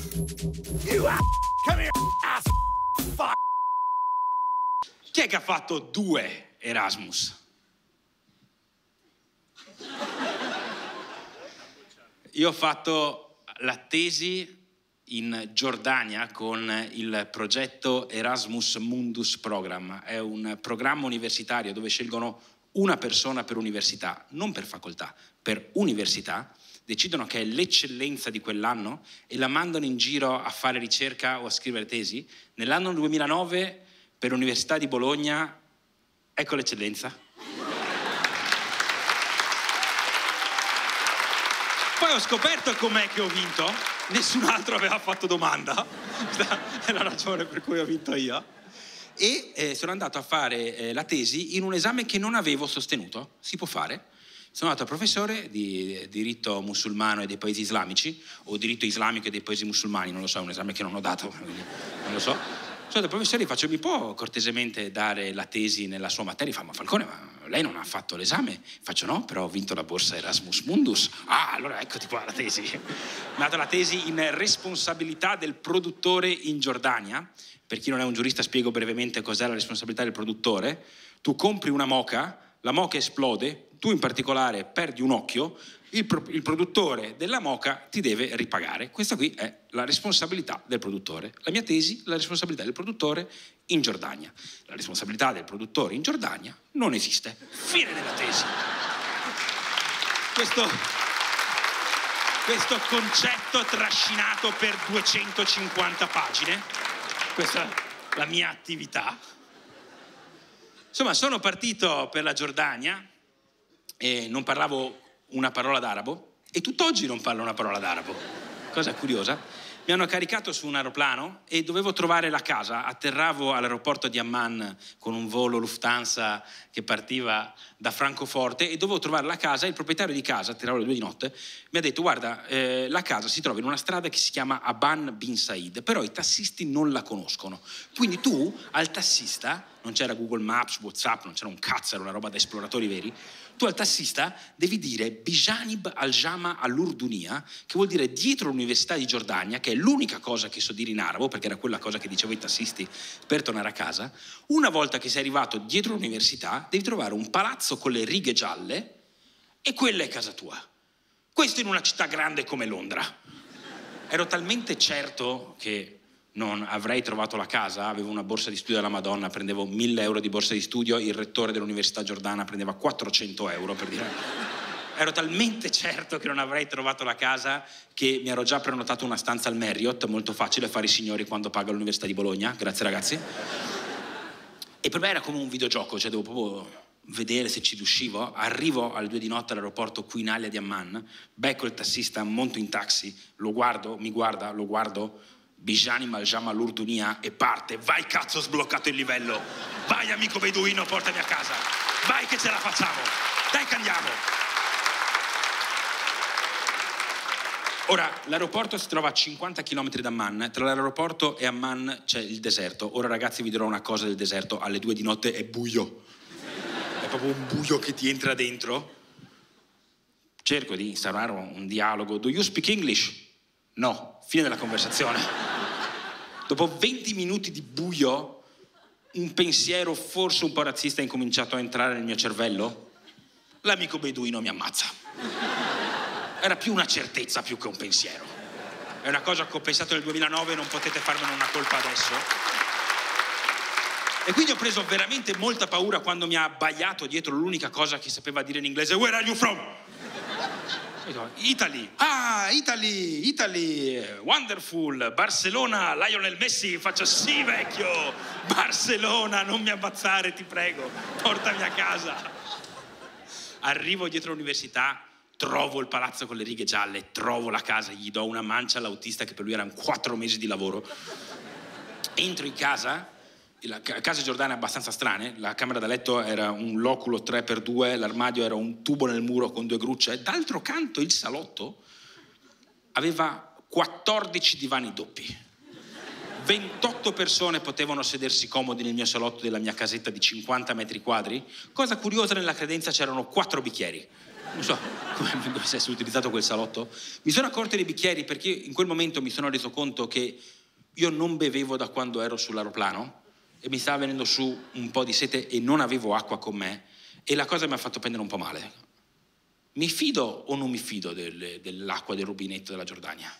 You ass. Come here, ass. Fuck. Chi è che ha fatto due Erasmus? Io ho fatto la tesi in Giordania con il progetto Erasmus Mundus Program. È un programma universitario dove scelgono una persona per università, non per facoltà, per università, decidono che è l'eccellenza di quell'anno e la mandano in giro a fare ricerca o a scrivere tesi. Nell'anno 2009 per l'Università di Bologna, ecco l'eccellenza. Poi ho scoperto com'è che ho vinto, nessun altro aveva fatfatto domanda, è la ragione per cui ho vinto io e eh, sono andato a fare eh, la tesi in un esame che non avevo sostenuto, si può fare. Sono andato a professore di diritto musulmano e dei paesi islamici, o diritto islamico e dei paesi musulmani, non lo so, è un esame che non ho dato, non lo so. Sono andato al professore e gli faccio, mi può cortesemente dare la tesi nella sua materia? Fa, ma Falcone, ma lei non ha fatto l'esame? Faccio, no, però ho vinto la borsa Erasmus Mundus. Ah, allora eccoti qua la tesi. Mi ha dato la tesi in responsabilità del produttore in Giordania, per chi non è un giurista spiego brevemente cos'è la responsabilità del produttore, tu compri una moca, la moca esplode, tu in particolare perdi un occhio, il, pro- il, produttore della moca ti deve ripagare. Questa qui è la responsabilità del produttore. La mia tesi, la responsabilità del produttore in Giordania. La responsabilità del produttore in Giordania non esiste. Fine della tesi. Questo, questo concetto trascinato per 250 pagine questa è la mia attività. Insomma, sono partito per la Giordania e non parlavo una parola d'arabo e tutt'oggi non parlo una parola d'arabo. Cosa curiosa mi hanno caricato su un aeroplano e dovevo trovare la casa. Atterravo all'aeroporto di Amman con un volo Lufthansa che partiva da Francoforte e dovevo trovare la casa. Il proprietario di casa, atterravo alle due di notte, mi ha detto: Guarda, eh, la casa si trova in una strada che si chiama Aban Bin Said, però i tassisti non la conoscono. Quindi tu al tassista, non c'era Google Maps, WhatsApp, non c'era un cazzo, era una roba da esploratori veri tu al tassista devi dire Bijanib al-Jama all'Urdunia, che vuol dire dietro l'Università di Giordania, che è l'unica cosa che so dire in arabo, perché era quella cosa che dicevo ai tassisti per tornare a casa. Una volta che sei arrivato dietro l'università, devi trovare un palazzo con le righe gialle e quella è casa tua. Questo in una città grande come Londra. Ero talmente certo che non avrei trovato la casa, avevo una borsa di studio della Madonna, prendevo 1000 euro di borsa di studio, il rettore dell'Università Giordana prendeva 400 euro per dire... Ero talmente certo che non avrei trovato la casa che mi ero già prenotato una stanza al Marriott, molto facile fare i signori quando paga l'Università di Bologna, grazie ragazzi. E per me era come un videogioco, cioè devo proprio vedere se ci riuscivo. Arrivo alle due di notte all'aeroporto Quinalia di Amman, becco il tassista, monto in taxi, lo guardo, mi guarda, lo guardo, Bijani Maljama l'Urdunia e parte. Vai cazzo, sbloccato il livello. Vai amico beduino, portami a casa. Vai che ce la facciamo. Dai che andiamo. Ora, l'aeroporto si trova a 50 km da Amman. Tra l'aeroporto e Amman c'è il deserto. Ora ragazzi vi dirò una cosa del deserto. Alle due di notte è buio. È proprio un buio che ti entra dentro. Cerco di instaurare un dialogo. Do you speak English? No, fine della conversazione. Dopo 20 minuti di buio, un pensiero forse un po' razzista è incominciato a entrare nel mio cervello. L'amico beduino mi ammazza. Era più una certezza più che un pensiero. È una cosa che ho pensato nel 2009 e non potete farmene una colpa adesso. E quindi ho preso veramente molta paura quando mi ha abbaiato dietro l'unica cosa che sapeva dire in inglese Where are you from? Italy, ah, Italy, Italy, wonderful, Barcellona, Lionel Messi, faccio sì vecchio, Barcellona, non mi ammazzare, ti prego, portami a casa. Arrivo dietro l'università, trovo il palazzo con le righe gialle, trovo la casa, gli do una mancia all'autista che per lui erano quattro mesi di lavoro. Entro in casa la casa Giordana è abbastanza strane, la camera da letto era un loculo 3x2, l'armadio era un tubo nel muro con due grucce, d'altro canto il salotto aveva 14 divani doppi. 28 persone potevano sedersi comodi nel mio salotto della mia casetta di 50 metri quadri. Cosa curiosa nella credenza c'erano 4 bicchieri. non so come, si è utilizzato quel salotto, mi sono accorto dei bicchieri perché in quel momento mi sono reso conto che io non bevevo da quando ero sull'aeroplano e mi stava venendo su un po' di sete e non avevo acqua con me e la cosa mi ha fatto prendere un po' male. Mi fido o non mi fido del, dell'acqua del rubinetto della Giordania?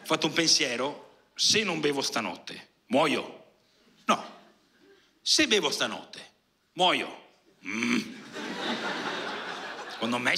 Ho fatto un pensiero, se non bevo stanotte, muoio. No, se bevo stanotte, muoio. Mm. Secondo me.